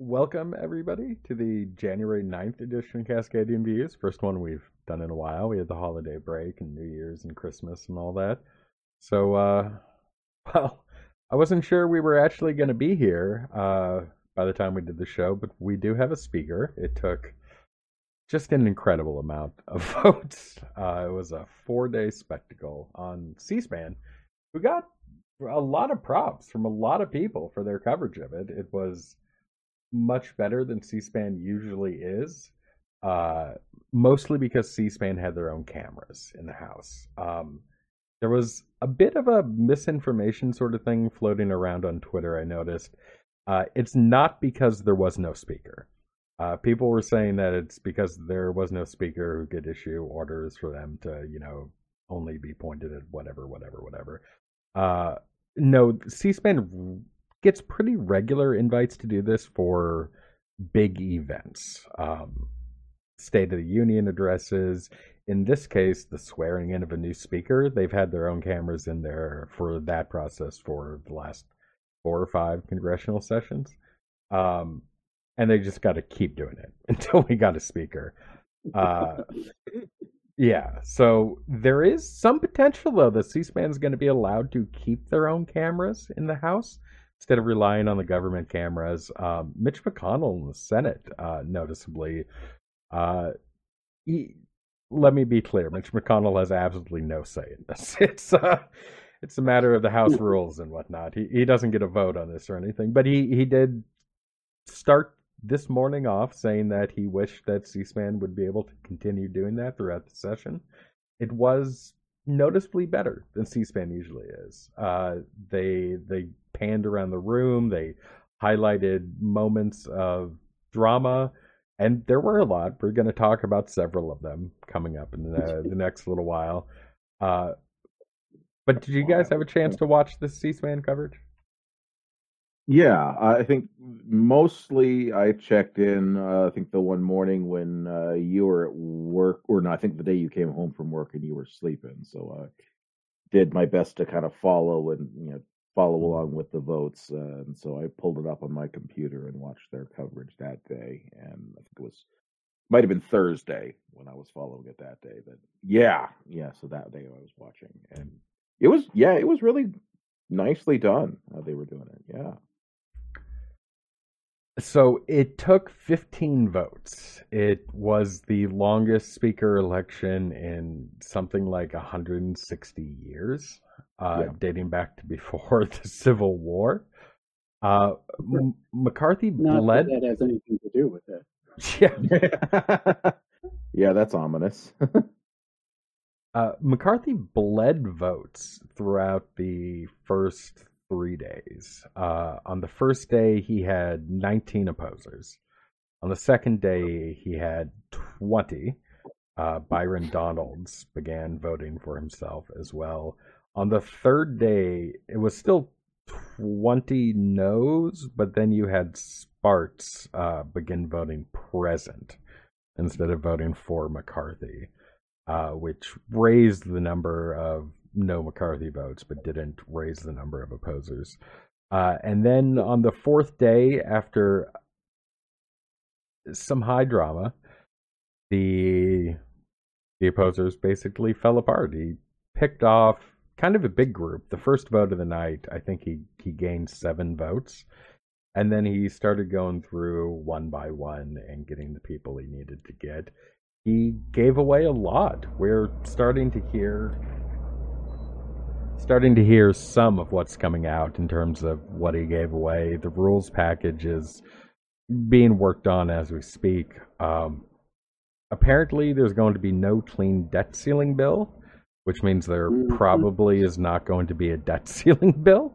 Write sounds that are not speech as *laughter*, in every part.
Welcome, everybody, to the January 9th edition of Cascadian Views. First one we've done in a while. We had the holiday break and New Year's and Christmas and all that. So, uh, *laughs* well, I wasn't sure we were actually going to be here uh, by the time we did the show, but we do have a speaker. It took just an incredible amount *laughs* of votes. Uh, it was a four day spectacle on C SPAN, We got a lot of props from a lot of people for their coverage of it. It was much better than C-SPAN usually is. Uh, mostly because C-SPAN had their own cameras in the house. Um, there was a bit of a misinformation sort of thing floating around on Twitter. I noticed. Uh, it's not because there was no speaker. Uh, people were saying that it's because there was no speaker who could issue orders for them to, you know, only be pointed at whatever, whatever, whatever. Uh, no, C-SPAN gets pretty regular invites to do this for big events, um, State of the Union addresses. In this case, the swearing in of a new speaker. They've had their own cameras in there for that process for the last four or five congressional sessions. Um, and they just got to keep doing it *laughs* until we got a speaker. Uh, yeah, so there is some potential though that C-SPAN is going to be allowed to keep their own cameras in the House instead of relying on the government cameras. Um, Mitch McConnell in the Senate, uh, noticeably, uh, he, let me be clear: Mitch McConnell has absolutely no say in this. *laughs* It's uh, it's a matter of the House rules and whatnot. He he doesn't get a vote on this or anything, but he he did start this morning off saying that he wished that C-SPAN would be able to continue doing that throughout the session. It was noticeably better than C-SPAN usually is. Uh, they they panned around the room. They highlighted moments of drama, and there were a lot. We're going to talk about several of them coming up in the, the next little while. Uh, but did you guys have a chance to watch the C-SPAN coverage? Yeah, I think mostly I checked in. Uh, I think the one morning when uh, you were at work, or no, I think the day you came home from work and you were sleeping. So I did my best to kind of follow and you know follow along with the votes. Uh, and so I pulled it up on my computer and watched their coverage that day. And I think it was might have been Thursday when I was following it that day. But yeah, yeah. So that day I was watching, and it was yeah, it was really nicely done how they were doing it. Yeah. So it took 15 votes. It was the longest speaker election in something like 160 years, uh, yeah. dating back to before *laughs* the Civil War. Uh, M- McCarthy Not bled. That, that has anything to do with it. *laughs* Yeah. *laughs* yeah, that's ominous. uh, McCarthy bled votes throughout the first three days. Uh, on the first day, he had 19 opposers. On the second day, he had 20. Uh, Byron Donalds began voting for himself as well. On the third day, it was still 20 no's, but then you had Spartz uh, begin voting present instead of voting for McCarthy, uh, which raised the number of no McCarthy votes, but didn't raise the number of opposers. Uh, and then on the fourth day, after some high drama, the the opposers basically fell apart. He picked off kind of a big group. The first vote of the night, I think he he gained seven votes, and then he started going through one by one and getting the people he needed to get. He gave away a lot. We're starting to hear starting to hear some of what's coming out in terms of what he gave away. The rules package is being worked on as we speak. Um, apparently, there's going to be no clean debt ceiling bill, which means there mm-hmm. probably is not going to be a debt *laughs* ceiling bill.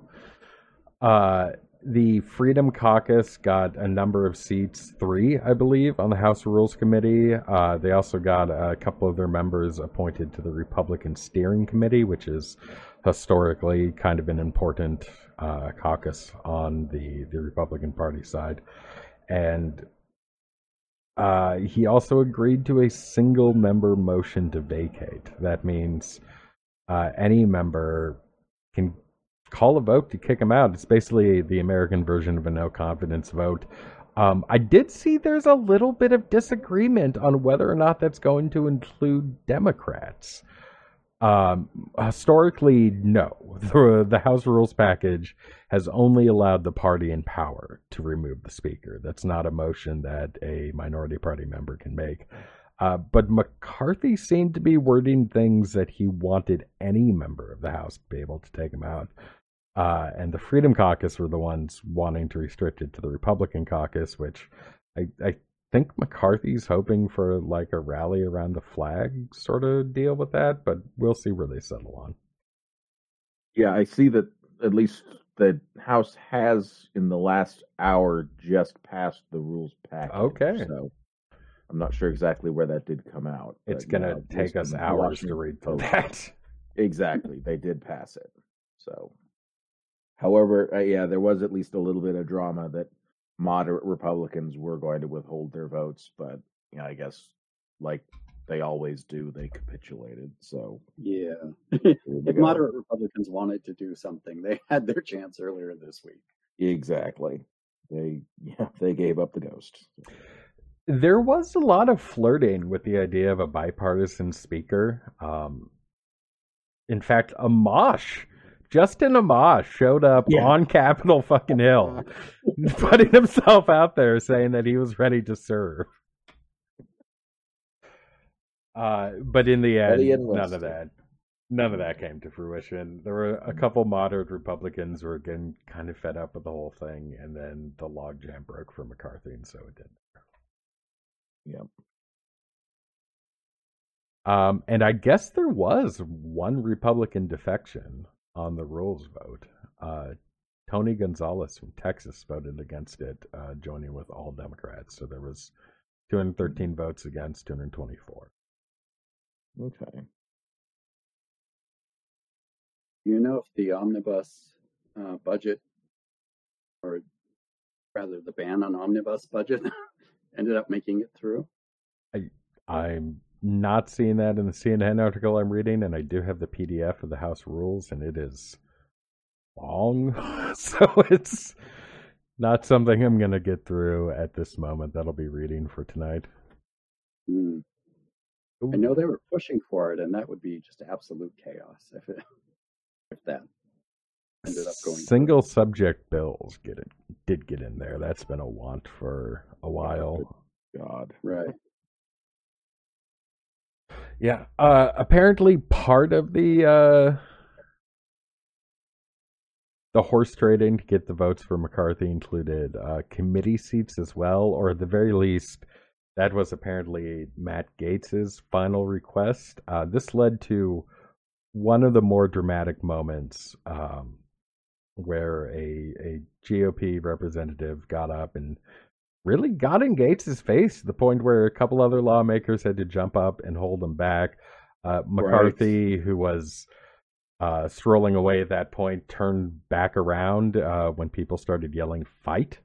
Uh, the Freedom Caucus got a number of seats, three, I believe, on the House Rules Committee. Uh, they also got a couple of their members appointed to the Republican Steering Committee, which is historically kind of an important uh, caucus on the, the Republican Party side. And uh, he also agreed to a single member motion to vacate. That means uh, any member can call a vote to kick him out. It's basically the American version of a no confidence vote. Um, I did see there's a little bit of disagreement on whether or not that's going to include Democrats. Um, historically, no. *laughs* The, the House Rules package has only allowed the party in power to remove the Speaker. That's not a motion that a minority party member can make. Uh, but McCarthy seemed to be wording things that he wanted any member of the House to be able to take him out. Uh, and the Freedom Caucus were the ones wanting to restrict it to the Republican caucus, which I, I think McCarthy's hoping for like a rally around the flag sort of deal with that, but we'll see where they settle on. Yeah, I see that at least the House has in the last hour just passed the rules package. Okay. So I'm not sure exactly where that did come out. It's going to take us hours to read through that. Exactly. They did pass it. So However, uh, yeah, there was at least a little bit of drama that moderate Republicans were going to withhold their votes, but you know, I guess like they always do, they capitulated. So yeah, *laughs* if moderate Republicans wanted to do something, they *laughs* had their chance earlier this week. Exactly. They *laughs* yeah they gave up the ghost. There was a lot of flirting with the idea of a bipartisan speaker. Um, in fact, Amash Justin Amash showed up yeah. on Capitol fucking Hill, *laughs* putting himself out there saying that he was ready to serve. Uh, but in the end, none of that, none of that came to fruition. There were a couple moderate Republicans who were getting kind of fed up with the whole thing, and then the logjam broke for McCarthy, and so it did. Yep. Um, and I guess there was one Republican defection on the rules vote. Uh, Tony Gonzalez from Texas voted against it, uh, joining with all Democrats. So there was 213 votes against 224. Okay. You know if the omnibus uh, budget, or rather the ban on omnibus budget, *laughs* ended up making it through? I, I'm not seeing that in the CNN article I'm reading, and I do have the PDF of the House rules, and it is long, *laughs* so it's not something I'm going to get through at this moment. That'll be reading for tonight. Mm. I know they were pushing for it, and that would be just absolute chaos if it, if that ended up going. Single through. subject bills get it did get in there. That's been a want for a while. God, right. Yeah. Uh, apparently, part of the uh, the horse trading to get the votes for McCarthy included uh, committee seats as well, or at the very least, that was apparently Matt Gaetz's final request. Uh, this led to one of the more dramatic moments um, where a a GOP representative got up and really got in Gaetz's face to the point where a couple other lawmakers had to jump up and hold him back. Uh, McCarthy, right. who was uh, strolling away at that point, turned back around uh, when people started yelling "fight"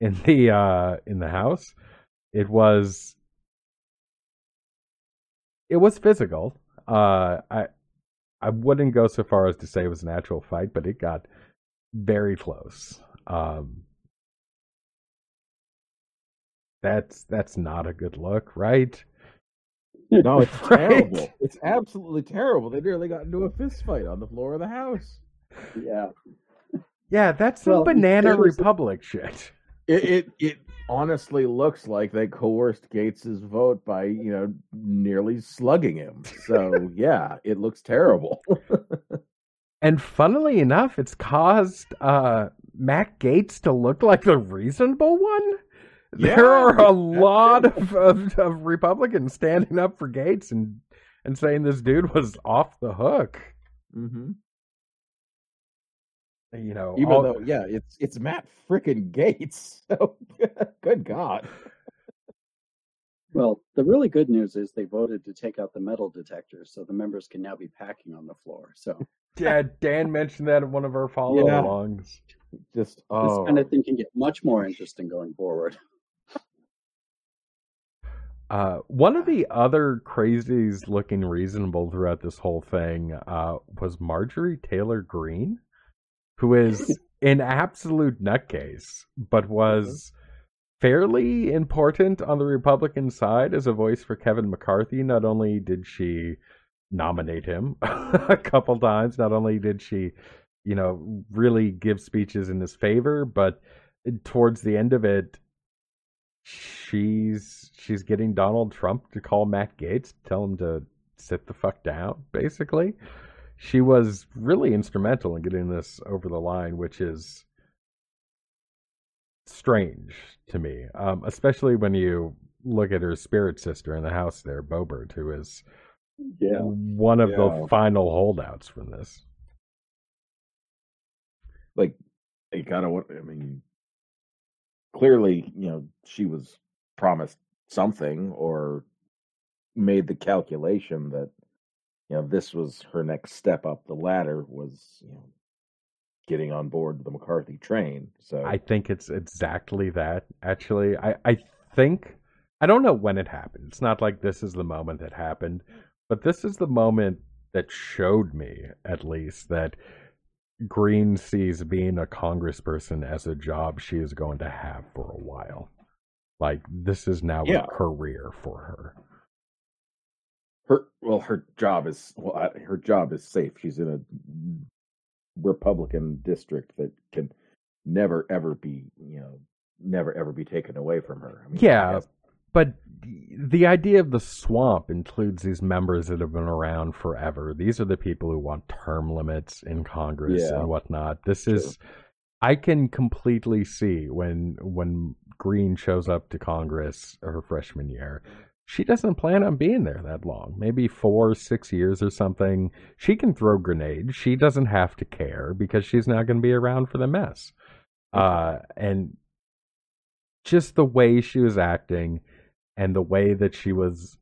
in the uh, in the house. It was it was physical. Uh, I I wouldn't go so far as to say it was an actual fight, but it got very close. Um, that's that's not a good look, right? No, *laughs* it's right? terrible. It's absolutely terrible. They nearly got into a fist fight on the floor of the house. Yeah. Yeah, that's some well, banana republic shit. It, it it honestly looks like they coerced Gaetz's vote by, you know, nearly slugging him. So *laughs* yeah, it looks terrible. and funnily enough, it's caused uh Matt Gaetz to look like the reasonable one. Yeah, there are a lot of, of, of, Republicans standing up for Gaetz and and saying this dude was off the hook. Mm-hmm. You know, even all... though yeah, it's it's Matt freaking Gaetz. *laughs* So good God. Well, the really good news is they voted to take out the metal detectors, so the members can now be packing on the floor. So yeah, Dan mentioned that in one of our follow-alongs. Yeah. Just oh. this kind of thing can get much more interesting going forward. Uh, one of the other crazies looking reasonable throughout this whole thing uh, was Marjorie Taylor Greene, who is *laughs* an absolute nutcase, but was fairly important on the Republican side as a voice for Kevin McCarthy. Not only did she nominate him *laughs* a couple times, not only did she, you know, really give speeches in his favor, but towards the end of it, she's she's getting Donald Trump to call Matt Gaetz, tell him to sit the fuck down, basically. She was really instrumental in getting this over the line, which is strange to me, um, especially when you look at her spirit sister in the house there, Boebert, who is Yeah. one of Yeah. the final holdouts from this. like they kind of I mean, clearly, you know, she was promised something or made the calculation that you know this was her next step up the ladder was you know getting on board the McCarthy train. So I think it's exactly that. Actually, I I think I don't know when it happened. It's not like this is the moment that happened, but this is the moment that showed me, at least, that Greene sees being a congressperson as a job she is going to have for a while. Like this is now Yeah. a career for her. her well her job is well her job is safe. She's in a Republican district that can never ever be you know never ever be taken away from her. I mean, Yeah, but the idea of the swamp includes these members that have been around forever. These are the people who want term limits in Congress Yeah. and whatnot. This True. is, I can completely see when when Greene shows up to Congress her freshman year. She doesn't plan on being there that long. Maybe four, six years or something. She can throw grenades. She doesn't have to care because she's not going to be around for the mess. Uh, and just the way she was acting and the way that she was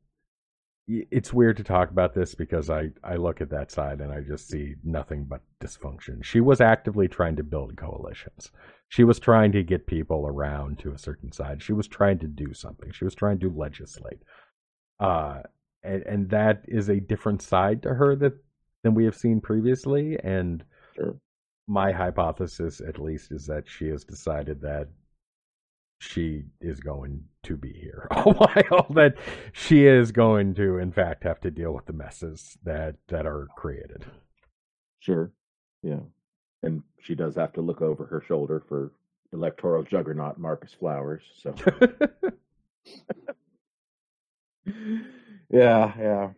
it's weird to talk about this because I, I look at that side and I just see nothing but dysfunction. She was actively trying to build coalitions. She was trying to get people around to a certain side. She was trying to do something. She was trying to legislate. Uh and, and that is a different side to her that than we have seen previously. And Sure. my hypothesis at least is that she has decided that she is going to be here *laughs* a while that she is going to in fact have to deal with the messes that that are created Sure. Yeah. And she does have to look over her shoulder for electoral juggernaut Marcus Flowers. So *laughs* *laughs* yeah, yeah.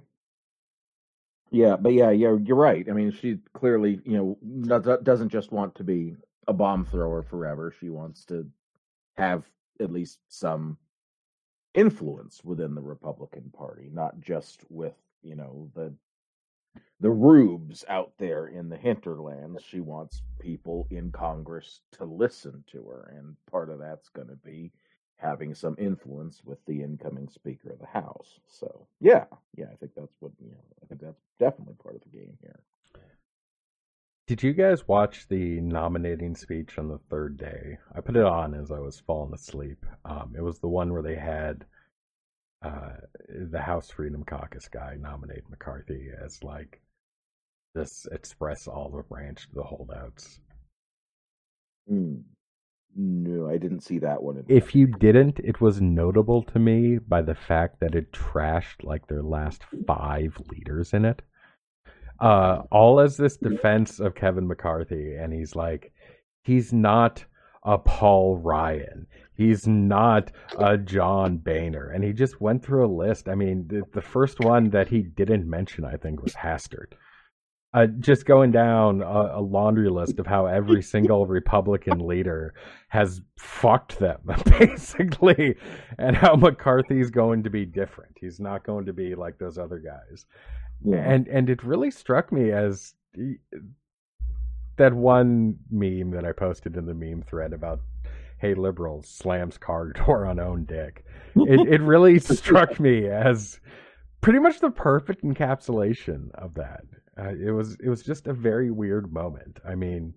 Yeah, but yeah, yeah, you're right. I mean, she clearly, you know, doesn't just want to be a bomb thrower forever. She wants to have at least some influence within the Republican Party, not just with, you know, the the rubes out there in the hinterlands. She wants people in Congress to listen to her, and part of that's going to be having some influence with the incoming Speaker of the House. So, yeah, yeah, I think that's what you know. I think that's definitely part of the game here. Did you guys watch the nominating speech on the third day i put it on as i was falling asleep um, it was the one where they had uh, the house freedom caucus guy nominate mccarthy as like this express olive branch to the holdouts Hmm. No, I didn't see that one. if you didn't, it was notable to me by the fact that it trashed like their last five leaders in it. Uh, all as this defense of Kevin McCarthy, and he's like, he's not a Paul Ryan, he's not a John Boehner, and he just went through a list. I mean, the, the first one that he didn't mention, I think, was Hastert. Uh, just going down a, a laundry list of how every single Republican leader has fucked them *laughs* basically and how McCarthy's going to be different. He's not going to be like those other guys. Yeah, And and it really struck me as that one meme that I posted in the meme thread about hey liberals slams car *laughs* door on own dick. It it really *laughs* struck me as pretty much the perfect encapsulation of that. Uh, it was it was just a very weird moment. I mean,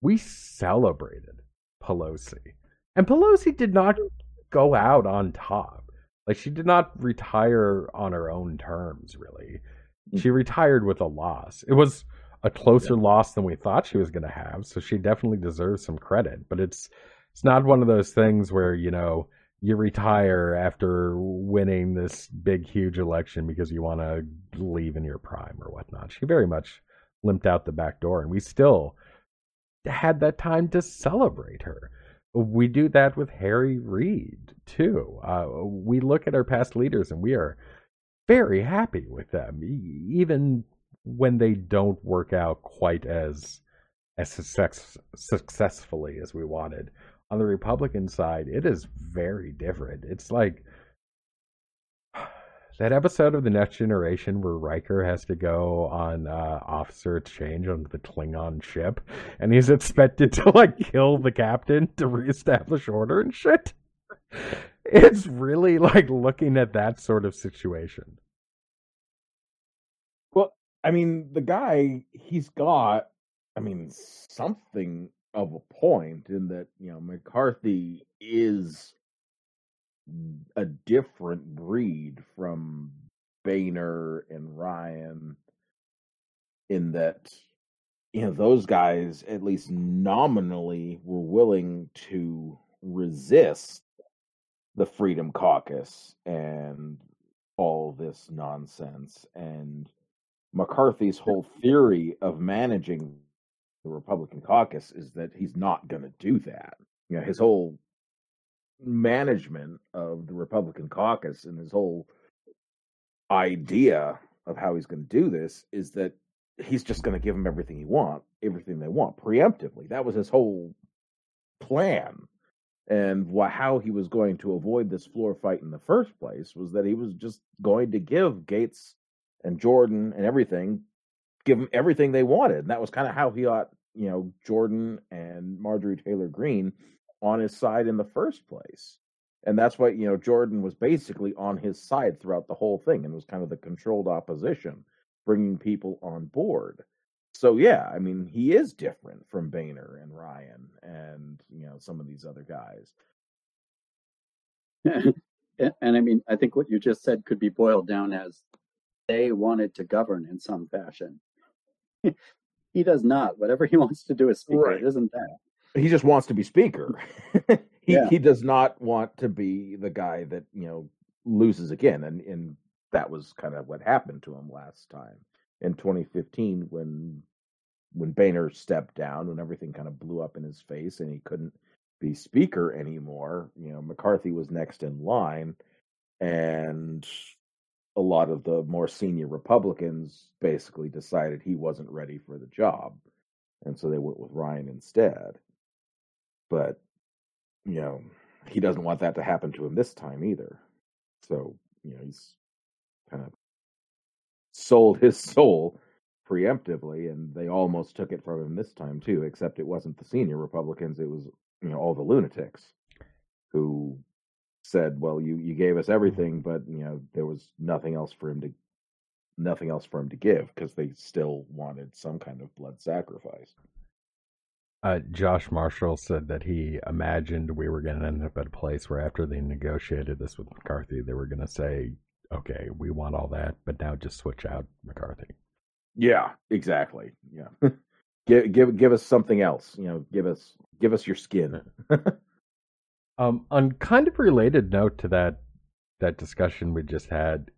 we celebrated Pelosi, and Pelosi did not go out on top. Like she did not retire on her own terms. Really, hmm. she retired with a loss. It was a closer loss than we thought she was going to have, so she definitely deserves some credit. But it's it's not one of those things where you know you retire after winning this big huge election because you want to leave in your prime or whatnot. She very much limped out the back door, and we still had that time to celebrate her. We do that with Harry Reid too. Uh, we look at our past leaders and we are very happy with them, even when they don't work out quite as as success, successfully as we wanted. On the Republican side, it is very different. It's like that episode of the Next Generation where Riker has to go on uh, officer exchange on the Klingon ship, and he's expected to like kill the captain to reestablish order and shit. It's really like looking at that sort of situation. Well, I mean, the guy he's got, I mean, something of a point in that you know McCarthy is a different breed from Boehner and Ryan in that you know those guys at least nominally were willing to resist the Freedom Caucus and all this nonsense and McCarthy's whole theory of managing the Republican caucus is that he's not going to do that. You know, his whole management of the Republican caucus and his whole idea of how he's going to do this is that he's just going to give them everything he want, everything they want preemptively. That was his whole plan. And wh- how he was going to avoid this floor fight in the first place was that he was just going to give Gaetz and Jordan and everything, give them everything they wanted. And that was kind of how he got, you know, Jordan and Marjorie Taylor Greene on his side in the first place. And that's why, you know, Jordan was basically on his side throughout the whole thing and was kind of the controlled opposition, bringing people on board. So, yeah, I mean, he is different from Boehner and Ryan and, you know, some of these other guys. *laughs* and, and I mean, I think what you just said could be boiled down as they wanted to govern in some fashion. *laughs* he does not. Whatever he *laughs* wants to do is speaker, Right. it isn't that. He just wants to be speaker. *laughs* he Yeah. he does not want to be the guy that you know loses again, and and that was kind of what happened to him last time in 2015 when when Boehner stepped down when everything kind of blew up in his face and he couldn't be speaker anymore. You know, McCarthy was next in line, and a lot of the more senior Republicans basically decided he wasn't ready for the job, and so they went with Ryan instead but you know he doesn't want that to happen to him this time either. So you know he's kind of sold his *laughs* soul preemptively and they almost took it from him this time too except it wasn't the senior republicans it was you know all the lunatics who said well you you gave us mm-hmm. everything but you know there was nothing else for him to nothing else for him to give because they still wanted some kind of blood sacrifice Uh, Josh Marshall said that he imagined we were going to end up at a place where after they negotiated this with McCarthy, they were going to say, okay, we want all that, but now just switch out McCarthy. Yeah, exactly. Yeah. *laughs* give give give us something else. You know, give us give us your skin. *laughs* Um, on kind of related note to that that discussion we just had,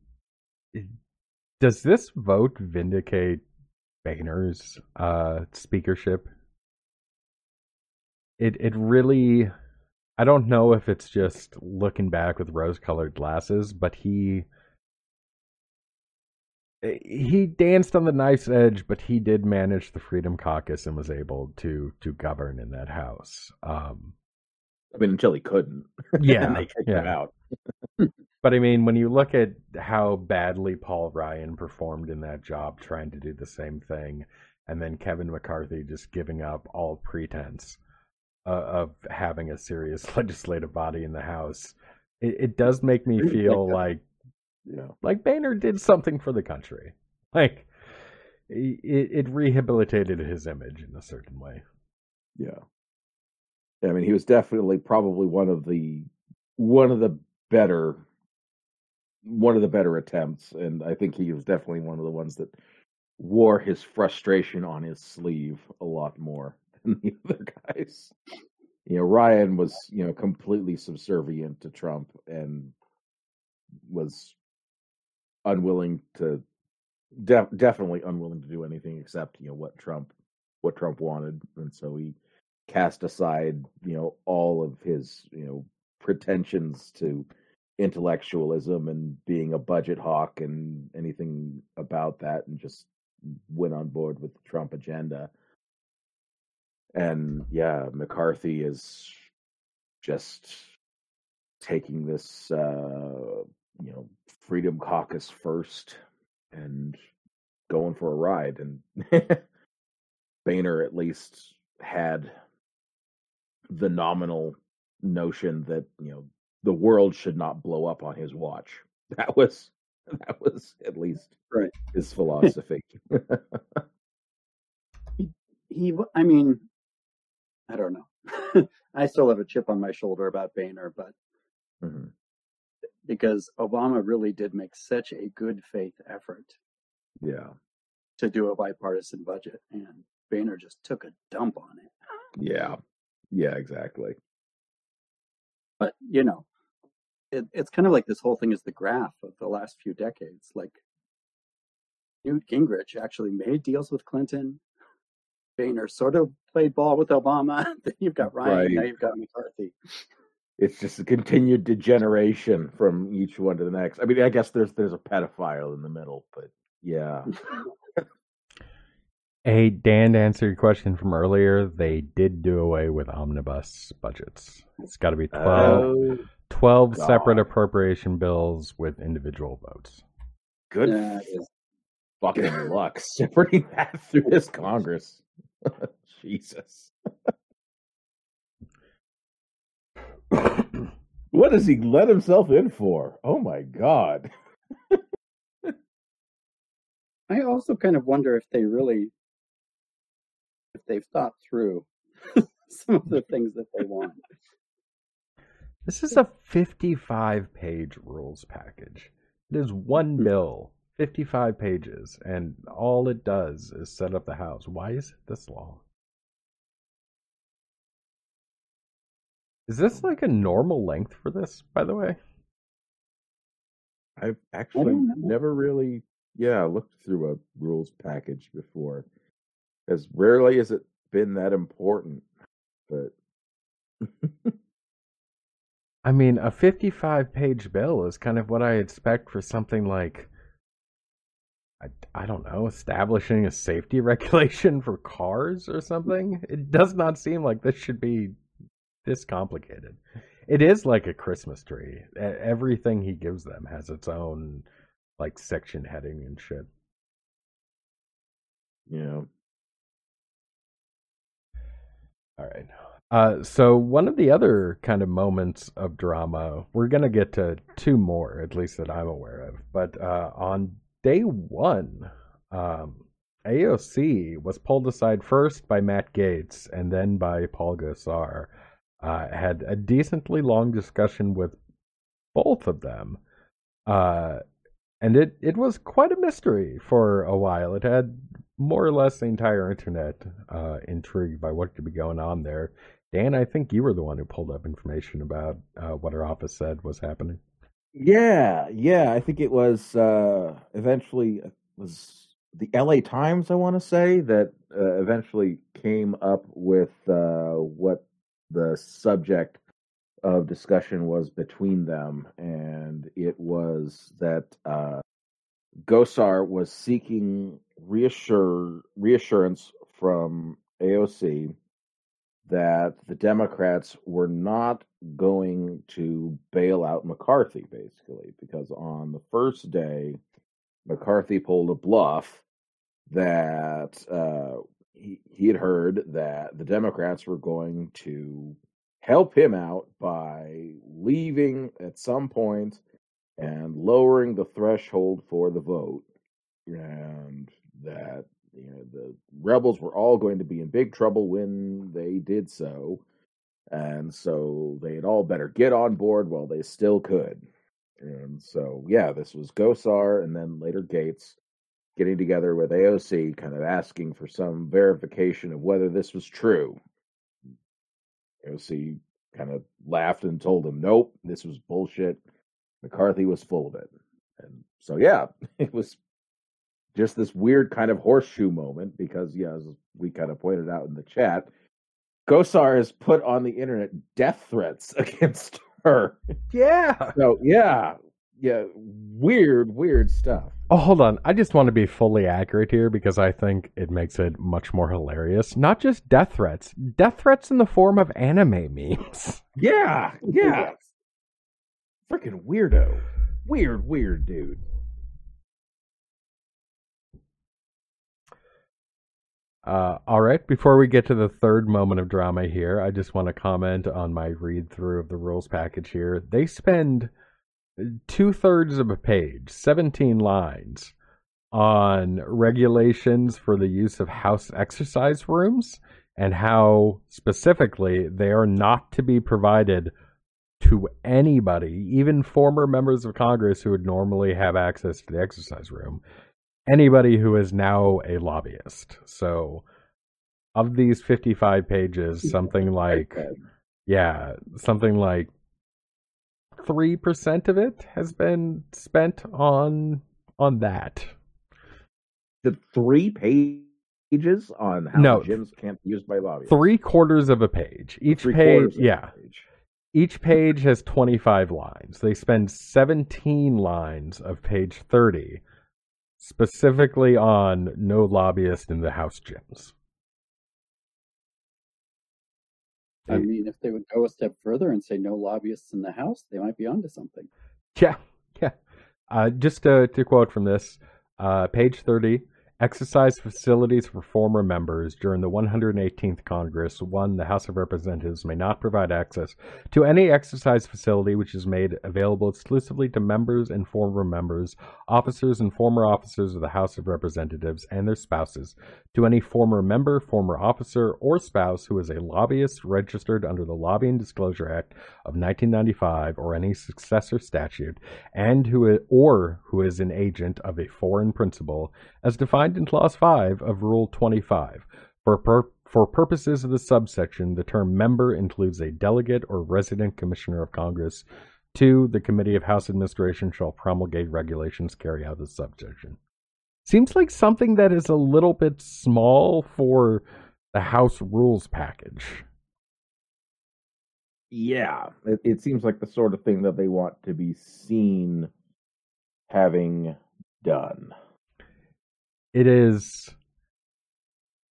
does this vote vindicate Boehner's uh, speakership? It it really, I don't know if it's just looking back with rose-colored glasses, but he he danced on the knife's edge, but he did manage the Freedom Caucus and was able to to govern in that house. Um, I mean, until he couldn't. *laughs* Yeah, and they kicked him out. But I mean, when you look at how badly Paul Ryan performed in that job, trying to do the same thing, and then Kevin McCarthy just giving up all pretense uh, of having a serious *laughs* legislative body in the House, it, it does make me feel *laughs* like Yeah. like Boehner did something for the country. *laughs* Like it, it rehabilitated his image in a certain way. Yeah. I mean, he was definitely probably one of the one of the better one of the better attempts, and I think he was definitely one of the ones that wore his frustration on his sleeve a lot more than the *laughs* other guys. you know, Ryan was, you know, completely subservient to Trump and was unwilling to def- definitely unwilling to do anything except, you know, what Trump what Trump wanted. And so he cast aside, you know, all of his, you know, pretensions to intellectualism and being a budget hawk and anything about that and just went on board with the Trump agenda. And yeah, McCarthy is just taking this uh you know freedom caucus first and going for a ride and *laughs* Boehner at least had the nominal notion that you know the world should not blow up on his watch. *laughs* That was that was at least right his *laughs* philosophy. he, he, I mean, I don't know. *laughs* I still have a chip on my shoulder about Boehner, but mm-hmm. because Obama really did make such a good faith effort, yeah, to do a bipartisan budget, and Boehner just took a dump on it. Yeah, yeah, exactly. But you know, it, it's kind of like this whole thing is the graph of the last few decades. Like Newt Gingrich actually made deals with Clinton. Boehner sort of played ball with Obama. *laughs* then you've got Ryan. Right. Now you've got McCarthy. It's just a continued degeneration from each one to the next. I mean, I guess there's there's a pedophile in the middle, but yeah. *laughs* hey, Dan, to answer your question from earlier, they did do away with omnibus budgets. It's got to be 12, 12 separate appropriation bills with individual votes. Good yeah, fucking luck *laughs* separating that through this Congress. *laughs* Jesus. *coughs* what does he let himself in for? Oh my god. *laughs* I also kind of wonder if they really if they've thought through *laughs* some of the things that they want. This is a 55 page rules package. It is one hmm. bill, 55 pages, and all it does is set up the house. Why is it this long? Is this like a normal length for this, by the way? I've actually never really, yeah, looked through a rules package before. As rarely has it been that important, but *laughs* I mean, a 55 page bill is kind of what I expect for something like, I, I don't know, establishing a safety *laughs* regulation for cars or something. It does not seem like this should be this complicated. It is like a Christmas tree. Everything he gives them has its own like section heading and shit. Yeah. All right. Uh, so one of the other kind of moments of drama, we're gonna get to two more, at least that I'm aware of. But uh, on day one, um, AOC was pulled aside first by Matt Gaetz and then by Paul Gosar. Uh, had a decently long discussion with both of them, uh, and it it was quite a mystery for a while. It had more or less the entire internet uh, intrigued by what could be going on there. Dan, I think you were the one who pulled up information about uh, what her office said was happening. Yeah, yeah, I think it was uh, eventually uh, was the L.A. Times. I want to say that uh, eventually came up with uh, what the subject of discussion was between them, and it was that uh, Gosar was seeking reassure reassurance from AOC that the Democrats were not going to bail out McCarthy, basically, because on the first day, McCarthy pulled a bluff that uh, he, he had heard that the Democrats were going to help him out by leaving at some point and lowering the threshold for the vote, and that you know the rebels were all going to be in big trouble when they did so and so they had all better get on board while they still could. And so yeah this was gosar and then later Gaetz getting together with aoc kind of asking for some verification of whether this was true. AOC kind of laughed and told him, "Nope, this was bullshit." McCarthy was full of it, and so yeah, *laughs* it was just this weird kind of horseshoe moment because, yeah, as we kind of pointed out in the chat, Gosar has put on the internet death threats *laughs* against her. Yeah. So yeah, yeah, weird, weird stuff. Oh, hold on. I just want to be fully accurate here because I think it makes it much more hilarious. Not just death threats, death threats in the form of anime *laughs* memes. Yeah, yeah. Freaking weirdo. Weird, weird dude. Uh, all right, before we get to the third moment of drama here, I just want to comment on my read through of the rules package here. They spend two thirds of a page, 17 lines, on regulations for the use of house exercise rooms and how specifically they are not to be provided to anybody, even former members of Congress who would normally have access to the exercise room anybody who is now a lobbyist. So, of these 55 pages, something like, yeah, something like 3% of it has been spent on on that. The three pages on how No. gyms can't be used by lobbyists. Three quarters of a page. Each Three page, quarters of a yeah. page. Each page has 25 lines. They spend 17 lines of page 30 specifically on no lobbyist in the house gyms. I mean, if they would go a step further and say no lobbyists in the House, they might be onto something. Yeah, *laughs* yeah. Uh, just to, to quote from this, uh, page 30 exercise facilities for former members during the 118th Congress. One, the House of Representatives may not provide access to any exercise facility which is made available exclusively to members and former members, officers and former officers of the House of Representatives and their spouses, to any former member, former officer, or spouse who is a lobbyist registered under the Lobbying Disclosure Act of 1995 or any successor statute, and who or who is an agent of a foreign principal, as defined in Clause 5 of Rule 25. For pur- for purposes of the subsection, the term member includes a delegate or resident commissioner of Congress. Two, the Committee of House Administration shall promulgate regulations carry out this subsection. Seems like something that is a little bit small for the House rules package. Yeah, it, it seems like the sort of thing that they want to be seen having done. It is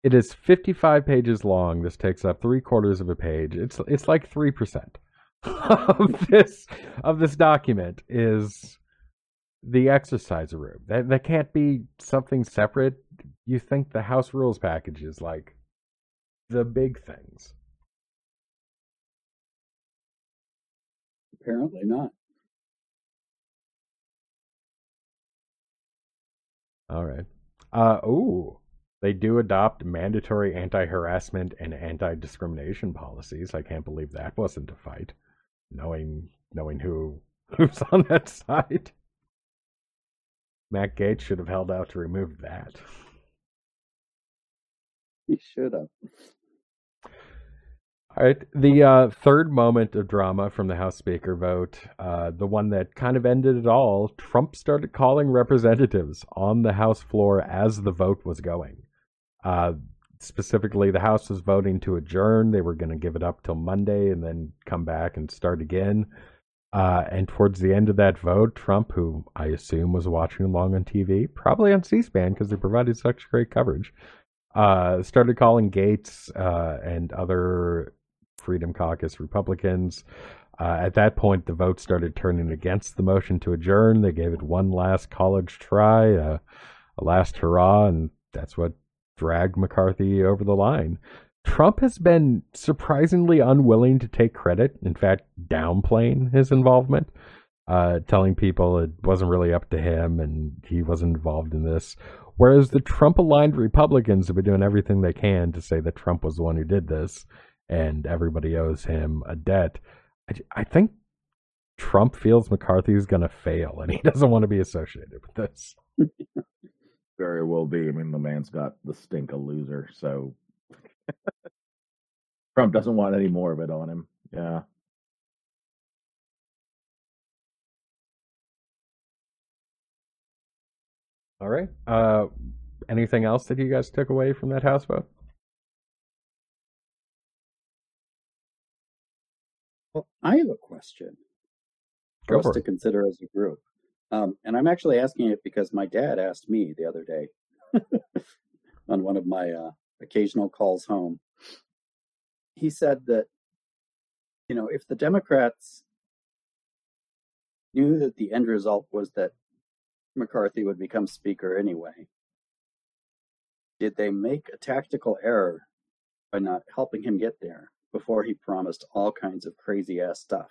it is 55 pages long. This takes up three quarters of a page. It's it's like three percent of *laughs* this of this document is the exercise room. That that can't be something separate. You think the House rules package is like the big things. Apparently not. All right. Uh ooh. They do adopt mandatory anti-harassment and anti-discrimination policies. I can't believe that wasn't a fight. Knowing knowing who *laughs* who's on that side. Matt Gaetz should have held out to remove that. He should have. All right. The uh, third moment of drama from the House Speaker vote, uh, the one that kind of ended it all, Trump started calling representatives on the House floor as the vote was going. Uh, specifically, the House was voting to adjourn. They were going to give it up till Monday and then come back and start again. Uh, and towards the end of that vote, Trump, who I assume was watching along on TV, probably on C SPAN because they provided such great coverage, uh, started calling Gaetz uh, and other Freedom Caucus Republicans. Uh, at that point, the vote started turning against the motion to adjourn. They gave it one last college try, uh, a last hurrah, and that's what dragged McCarthy over the line. Trump has been surprisingly unwilling to take credit, in fact, downplaying his involvement, uh, telling people it wasn't really up to him and he wasn't involved in this. Whereas the Trump aligned Republicans have been doing everything they can to say that Trump was the one who did this and everybody owes him a debt. I, I think Trump feels McCarthy is going to fail and he *laughs* doesn't want to be associated with this. *laughs* Very well be. I mean, the man's got the stink of loser, so *laughs* Trump doesn't want any more of it on him. Yeah. All right. Uh, anything else that you guys took away from that house vote? Well, I have a question for Go us for to it. consider as a group. Um, and I'm actually asking it because my dad asked me the other day *laughs* on one of my uh, occasional calls home. He said that, you know, if the Democrats knew that the end result was that McCarthy would become Speaker anyway, did they make a tactical error by not helping him get there before he promised all kinds of crazy ass stuff?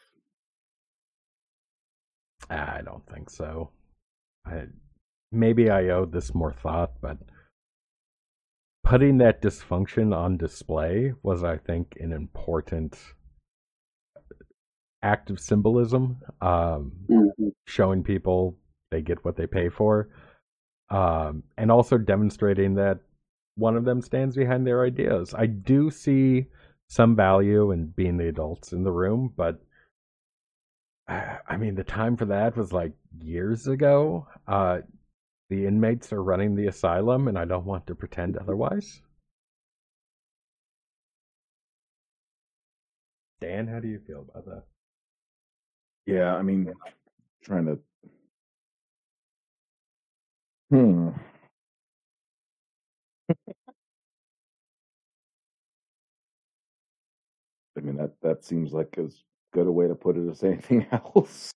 I don't think so. I, maybe I owed this more thought, but putting that dysfunction on display was, I think, an important act of symbolism. Um, Mhm. showing people they get what they pay for, um, and also demonstrating that one of them stands behind their ideas. I do see some value in being the adults in the room, but *sighs* I mean, the time for that was like years ago. Uh, the inmates are running the asylum, and I don't want to pretend otherwise. Dan, how do you feel about that? Yeah, I mean, trying to. Hmm. I mean that that seems like as good a way to put it as *laughs* anything else.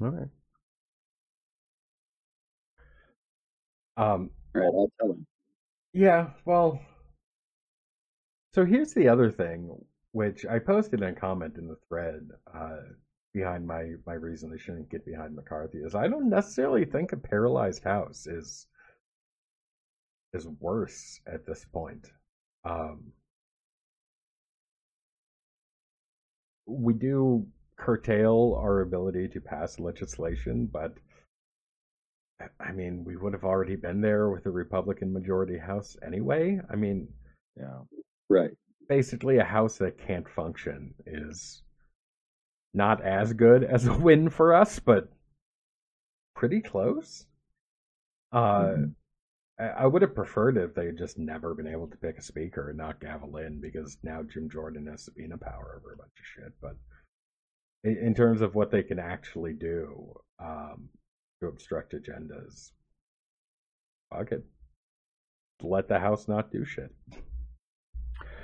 All right. Um, All right, I'll tell him. Yeah, well, so here's the other thing, which I posted in a comment in the thread uh, behind my my reason they shouldn't get behind McCarthy is I don't necessarily think a paralyzed house is is worse at this point. Um, we do curtail our ability to pass legislation, but I mean, we would have already been there with a Republican majority House anyway. I mean, Yeah. Right. basically, a House that can't function is not as good as a win for us, but pretty close. Uh, Mhm. I, I would have preferred if they had just never been able to pick a speaker and not gavel in because now Jim Jordan has subpoena power over a bunch of shit. But in, in terms of what they can actually do um, to obstruct agendas, fuck it. Let the House not do shit.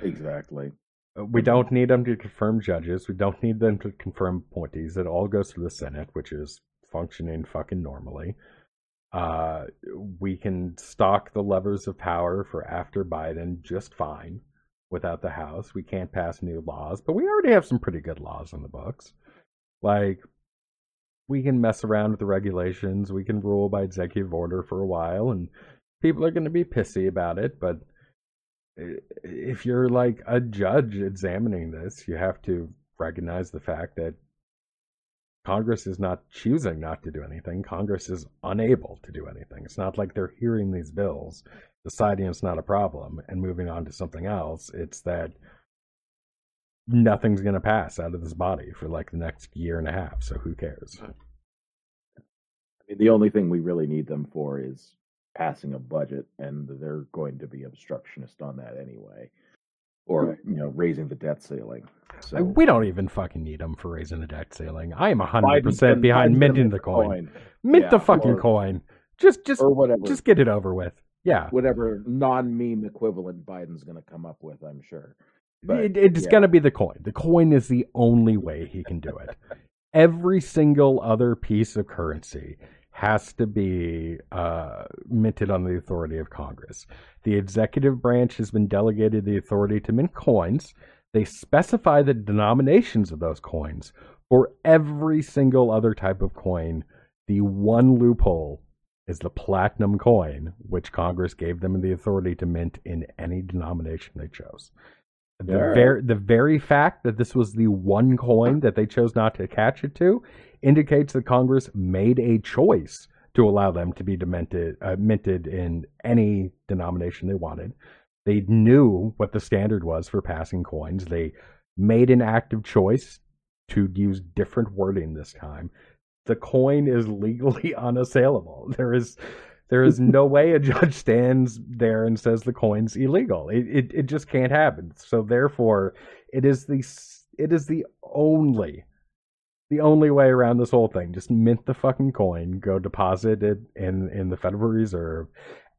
Exactly. We don't need them to confirm judges. We don't need them to confirm appointees. It all goes through the Senate, which is functioning fucking normally. Uh, we can stock the levers of power for after Biden just fine without the House. We can't pass new laws, but we already have some pretty good laws on the books. Like, we can mess around with the regulations. We can rule by executive order for a while, and people are going to be pissy about it, but if you're like a judge examining this, you have to recognize the fact that Congress is not choosing not to do anything. Congress is unable to do anything. It's not like they're hearing these bills, deciding it's not a problem, and moving on to something else. It's that nothing's going to pass out of this body for like the next year and a half. So who cares? I mean, the only thing we really need them for is passing a budget, and they're going to be obstructionist on that anyway, or you know, raising the debt ceiling. So We don't even fucking need them for raising the debt ceiling. I am Biden's 100% gonna- behind Biden's minting mint the coin. Mint Yeah, the fucking or- coin. Just just just get it over with. Yeah. whatever non-meme equivalent Biden's going to come up with. I'm sure. But, It, it's yeah. going to be the coin. The coin is the only way he can do it. Every single other piece of currency has to be uh, minted on the authority of Congress. The executive branch has been delegated the authority to mint coins. They specify the denominations of those coins for every single other type of coin. The one loophole is the platinum coin, which Congress gave them the authority to mint in any denomination they chose. The, Yeah. ver- the very fact that this was the one coin that they chose not to attach it to indicates that Congress made a choice to allow them to be demented, uh, minted in any denomination they wanted. They knew what the standard was for passing coins. They made an active choice to use different wording this time. The coin is legally *laughs* unassailable. There is there is no way a judge stands there and says the coin's illegal. It, it it just can't happen. So therefore, it is the it is the only the only way around this whole thing. Just mint the fucking coin, go deposit it in in the Federal Reserve,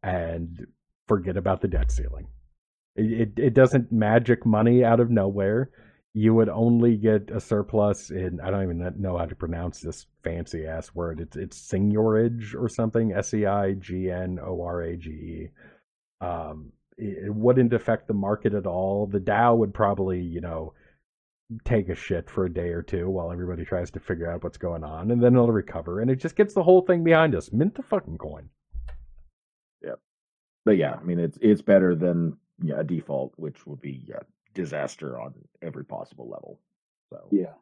and forget about the debt ceiling. It, it, it doesn't magic money out of nowhere. You would only get a surplus in I don't even know how to pronounce this fancy ass word. It's it's seigniorage or something. S E I G N O R A G E. Um, it, it wouldn't affect the market at all. The Dow would probably you know take a shit for a day or two while everybody tries to figure out what's going on, and then it'll recover, and it just gets the whole thing behind us. Mint the fucking coin. Yep. But yeah, I mean it's it's better than yeah, a default, which would be yeah, disaster on every possible level. So Yeah.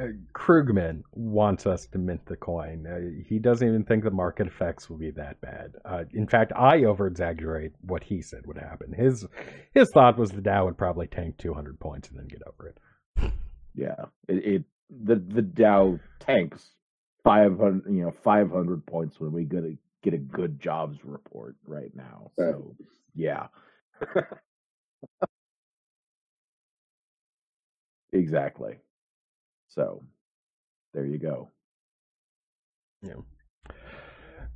Uh, Krugman wants us to mint the coin. Uh, he doesn't even think the market effects will be that bad. Uh, in fact, I over exaggerate what he said would happen. His his thought was the Dow would probably tank 200 points and then get over it. yeah, it, it the the Dow tanks five hundred you know five hundred points when we get a get a good jobs report right now. *laughs* Right. So yeah. *laughs* exactly. So there you go. Yeah.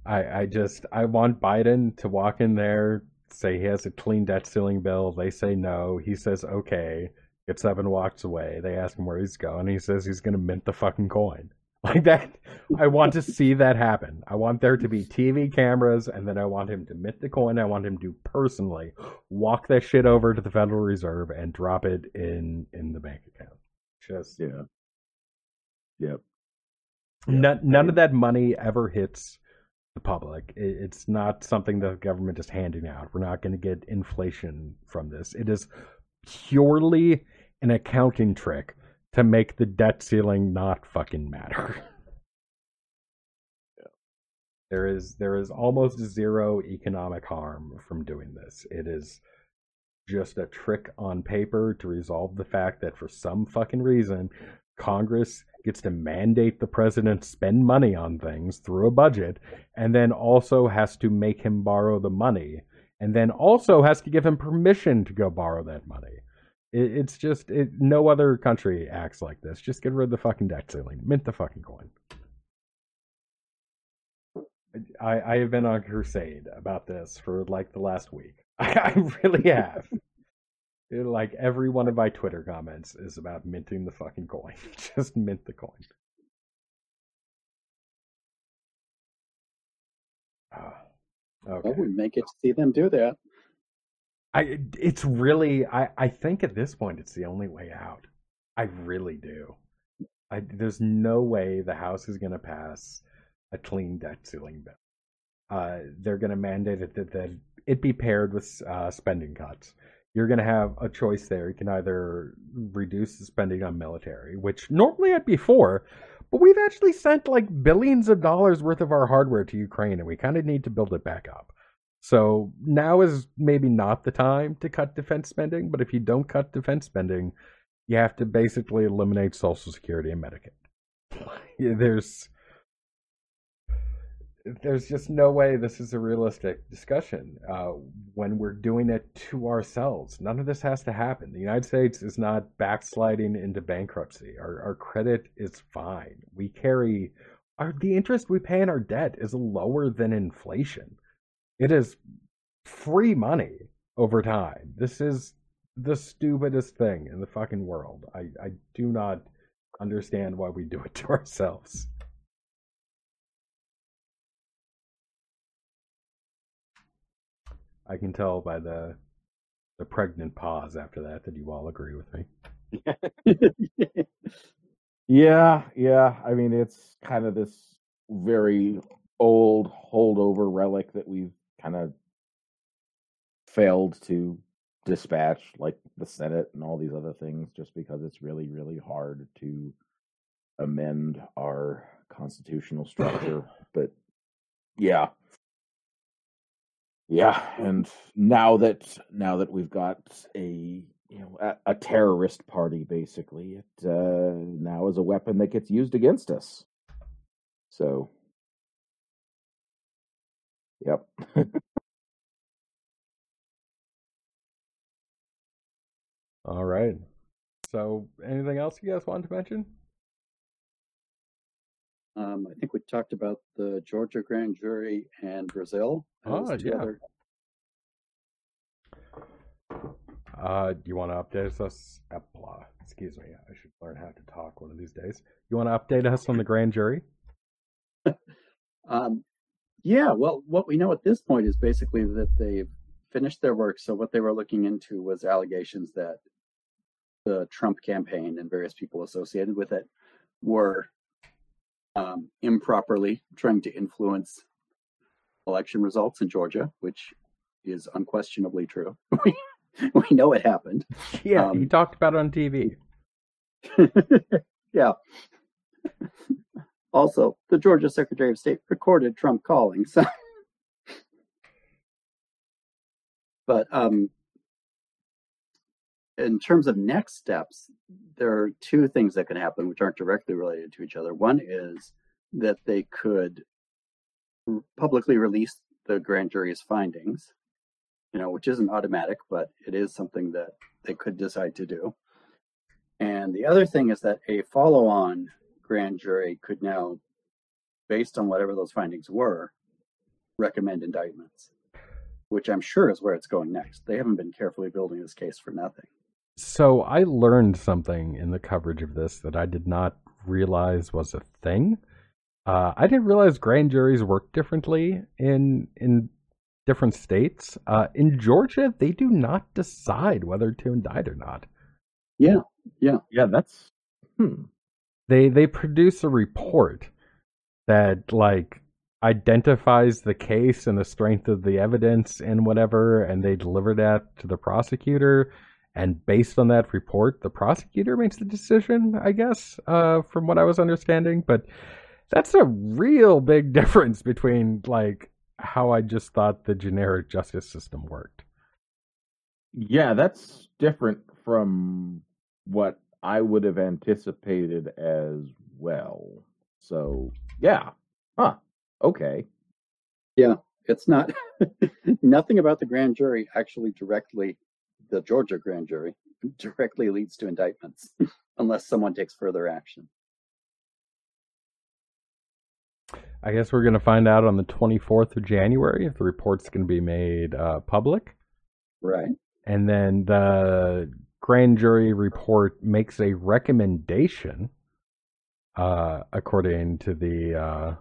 I I just I want Biden to walk in there, say he has a clean debt ceiling bill. They say no. He says okay. Gets up and walks away. They ask him where he's going. He says he's going to mint the fucking coin. *laughs* Like that. I want to see that happen. I want there to be *laughs* TV cameras, and then I want him to mint the coin. I want him to personally walk that shit over to the Federal Reserve and drop it in in the bank account. Just Yeah. Yep. none, none of that money ever hits the public. It, it's not something the government is handing out. We're not going to get inflation from this. It is purely an accounting trick to make the debt ceiling not fucking matter. *laughs* There is there is almost zero economic harm from doing this. It is just a trick on paper to resolve the fact that for some fucking reason Congress gets to mandate the president spend money on things through a budget and then also has to make him borrow the money and then also has to give him permission to go borrow that money. It, it's just it, no other country acts like this. Just get rid of the fucking debt ceiling. Mint the fucking coin. I, I have been on crusade about this for like the last week. I, *laughs* I really have. Like every one of my Twitter comments is about minting the fucking coin. *laughs* Just mint the coin. Ah, okay. Well, we may get to see them do that. I it's really I I think at this point it's the only way out. I really do. I there's no way the House is going to pass a clean debt ceiling bill. Uh, they're going to mandate it that, that it be paired with uh, spending cuts. You're going to have a choice there. You can either reduce the spending on military, which normally I'd be for, but we've actually sent like billions of dollars worth of our hardware to Ukraine, and we kind of need to build it back up. So now is maybe not the time to cut defense spending, but if you don't cut defense spending, you have to basically eliminate Social Security and Medicaid. *laughs* There's there's just no way this is a realistic discussion uh, when we're doing it to ourselves. None of this has to happen. The United States is not backsliding into bankruptcy. Our, our credit is fine. We carry our the interest we pay on our debt is lower than inflation. It is free money over time. This is the stupidest thing in the fucking world. I, I do not understand why we do it to ourselves. I can tell by the the pregnant pause after that that you all agree with me. *laughs* Yeah, yeah. I mean, it's kind of this very old holdover relic that we've kind of failed to dispatch, like the Senate and all these other things, just because it's really, really hard to amend our constitutional *coughs* structure. but yeah. Yeah, and now that now that we've got a you know a, a terrorist party, basically, it uh, now is a weapon that gets used against us. So, yep. *laughs* All right. So, anything else you guys wanted to mention? Um, I think we talked about the Georgia grand jury and Brazil. Oh, yeah. other- Uh, do you want to update us? Blah, excuse me. I should learn how to talk one of these days. You want to update us on the grand jury? *laughs* Um, yeah, well, what we know at this point is basically that they've finished their work. So what they were looking into was allegations that the Trump campaign and various people associated with it were um, improperly trying to influence election results in Georgia, which is unquestionably true. *laughs* we, know it happened. Yeah, Um, you talked about it on TV. *laughs* yeah. Also, the Georgia Secretary of State recorded Trump calling. So, *laughs* but um, in terms of next steps, there are two things that can happen which aren't directly related to each other. One is that they could publicly release the grand jury's findings, you know, which isn't automatic, but it is something that they could decide to do. And the other thing is that a follow on grand jury could now, based on whatever those findings were, recommend indictments, which I'm sure is where it's going next. They haven't been carefully building this case for nothing. So I learned something in the coverage of this that I did not realize was a thing. Uh, I didn't realize grand juries work differently in in different states. Uh, in Georgia, they do not decide whether to indict or not. Yeah, yeah, yeah. that's hmm. They they produce a report that like identifies the case and the strength of the evidence and whatever, and they deliver that to the prosecutor. And based on that report, the prosecutor makes the decision, I guess, uh, from what I was understanding. But that's a real big *laughs* difference between like how I just thought the generic justice system worked. Yeah, that's different from what I would have anticipated as well. So, yeah. Huh. Okay. Yeah, it's not *laughs* nothing about the grand jury actually directly, the Georgia grand jury *laughs* directly leads to indictments *laughs* unless someone takes further action. I guess we're going to find out on the 24th of January if the report's going to be made uh, public. Right. and then the grand jury report makes a recommendation uh according to the uh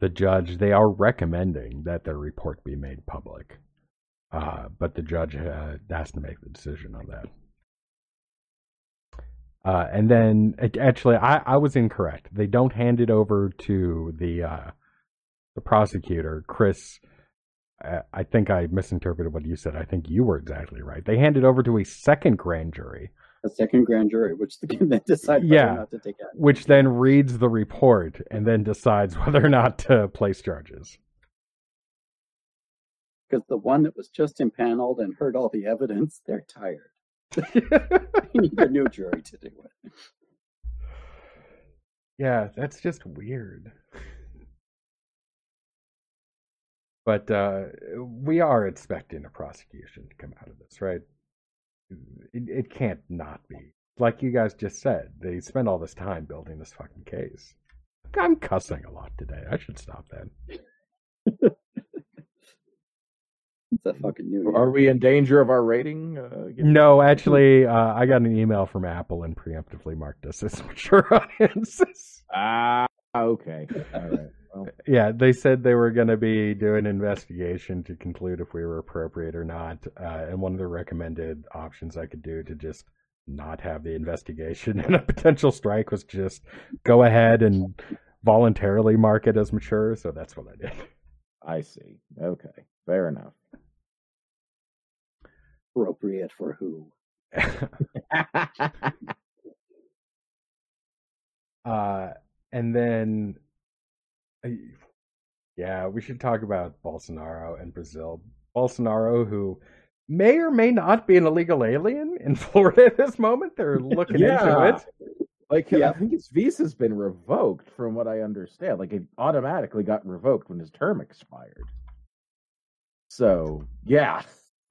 the judge they are recommending that their report be made public uh but the judge uh, has to make the decision on that uh and then it, actually i i was incorrect they don't hand it over to the uh the prosecutor chris I- I think I misinterpreted what you said. I think you were exactly right. They hand it over to a second grand jury, A second grand jury, which then decide whether Yeah. or not to take action. which then reads the report and then decides *laughs* whether or not to place charges. Because the one that was just impaneled and heard all the evidence, they're tired. *laughs* They need a new jury to do it. yeah, that's just weird. But uh, we are expecting a prosecution to come out of this, right? It, it can't not be. Like you guys just said, they spent all this time building this fucking case. I'm cussing a lot today. I should stop that. It's a fucking new year. Are we in danger of our rating? Uh, No, actually, uh, I got an email from Apple and preemptively marked us as *laughs* mature audiences. Ah, okay. All right. Well, *laughs* Yeah, they said they were going to be doing an investigation to conclude if we were appropriate or not. Uh, and one of the recommended options I could do to just not have the investigation *laughs* and a potential strike was just go ahead and voluntarily mark it as mature. So that's what I did. I see. Okay. Fair enough. Appropriate for who? *laughs* uh, and then Yeah, we should talk about Bolsonaro and Brazil. Bolsonaro, who may or may not be an illegal alien in *laughs* Florida at this moment. They're *laughs* looking Yeah. into it. Like Yeah. I think his visa's been revoked, from what I understand. Like it automatically got revoked when his term expired. So yeah,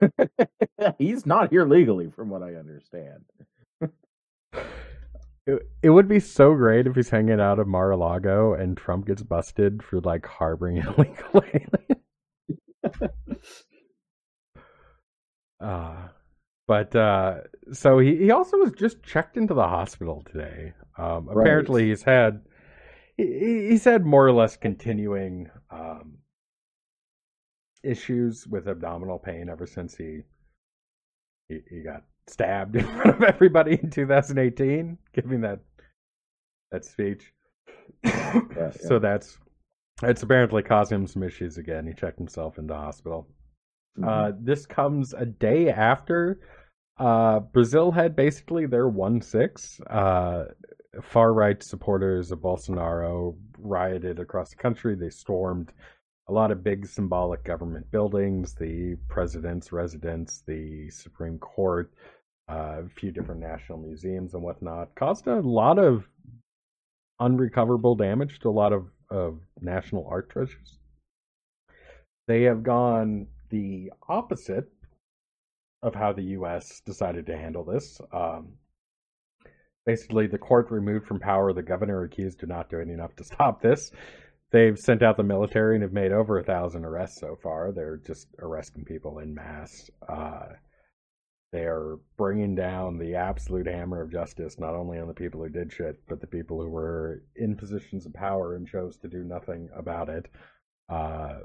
*laughs* he's not here legally, from what I understand. *laughs* It, it would be so great if he's hanging out at Mar-a-Lago and Trump gets busted for like harboring *laughs* illegal alien. Uh, but uh, so he, he also was just checked into the hospital today. Um, Right. apparently, he's had he, he- he's had more or less continuing um, issues with abdominal pain ever since he, he he got stabbed *laughs* in front of everybody in 2018, giving that that speech. *coughs* So that's it's apparently caused him some issues again. He checked himself into hospital. Mhm. Uh, this comes a day after uh, Brazil had basically their one six. Uh, far right supporters of Bolsonaro rioted across the country. They stormed a lot of big symbolic government buildings, the president's residence, the Supreme Court, uh, a few different national museums and whatnot. Caused a lot of unrecoverable damage to a lot of, of national art treasures. They have gone the opposite of how the U.S. decided to handle this. Um, basically, the court removed from power the governor accused of not doing enough to stop this. They've sent out the military and have made over a thousand arrests so far. They're just arresting people in mass. Uh, they're bringing down the absolute hammer of justice, not only on the people who did shit, but the people who were in positions of power and chose to do nothing about it. Uh,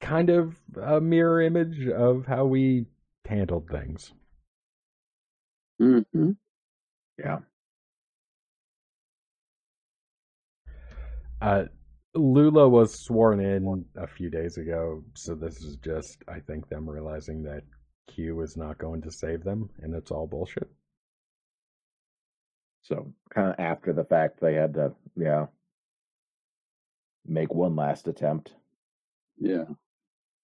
kind of a mirror image of how we handled things. hmm yeah. Uh, Lula was sworn in a few days ago, so this is just, I think, them realizing that Q is not going to save them, and it's all bullshit. So kind of after the fact, they had to yeah make one last attempt, Yeah.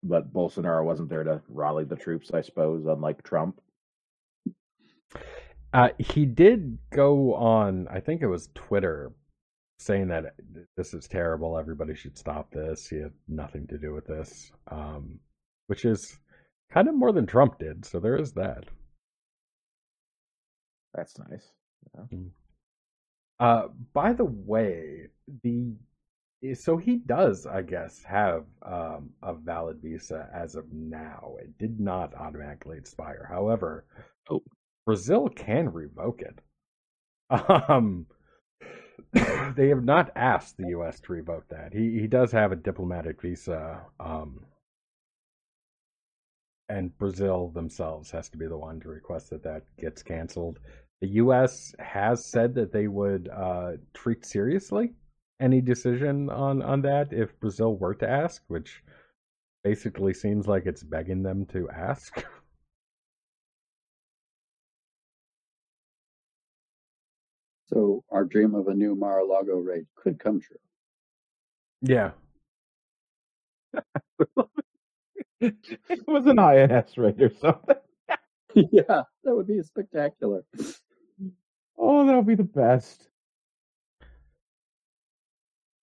but Bolsonaro wasn't there to rally the troops, I suppose, unlike Trump. Uh, he did go on, I think it was Twitter, saying that this is terrible. Everybody should stop this. He had nothing to do with this, um, which is kind of more than Trump did. So there is that. That's nice. Uh, by the way, the so he does, I guess, have um, a valid visa as of now. It did not automatically expire. However, Oh. Brazil can revoke it. *laughs* Um, they have not asked the U.S. to revoke that. He he does have a diplomatic visa. Um, and Brazil themselves has to be the one to request that that gets canceled. The U.S. has said that they would uh, treat seriously any decision on on that if Brazil were to ask, which basically seems like it's begging them to ask. *laughs* So our dream of a new Mar-a-Lago raid could come true. yeah, *laughs* it was an INS raid or something. *laughs* yeah, that would be spectacular. Oh, that would be the best.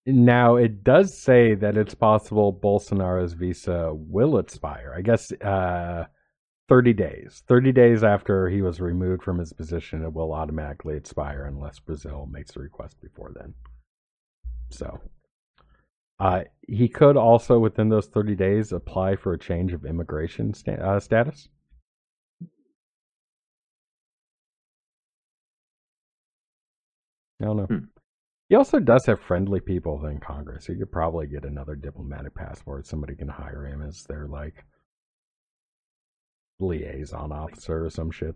Now it does say that it's possible Bolsonaro's visa will expire. I guess uh, thirty days. Thirty days after he was removed from his position, it will automatically expire unless Brazil makes a request before then. So, uh, he could also within those thirty days apply for a change of immigration sta- uh, status. I don't know. Hmm. He also does have friendly people in Congress. He could probably get another diplomatic passport. Somebody can hire him as their like liaison officer or some shit.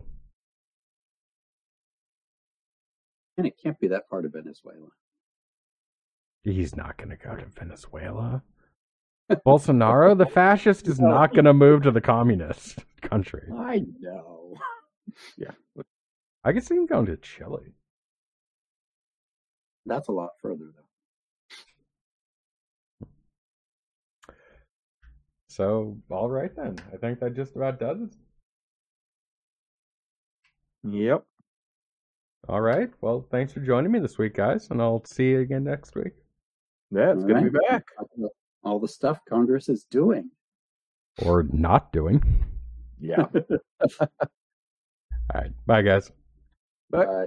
And it can't be that part of Venezuela. He's not going to go to Venezuela. *laughs* Bolsonaro, the fascist, is not going to move to the communist country. I know. *laughs* Yeah. I could see him going to Chile. That's a lot further So, all right then. I think that just about does it. Yep. All right. Well, thanks for joining me this week, guys, and I'll see you again next week. Yeah, it's All good to be back. All the stuff Congress is doing. Or not doing. Yeah. *laughs* All right. Bye, guys. Bye. Bye.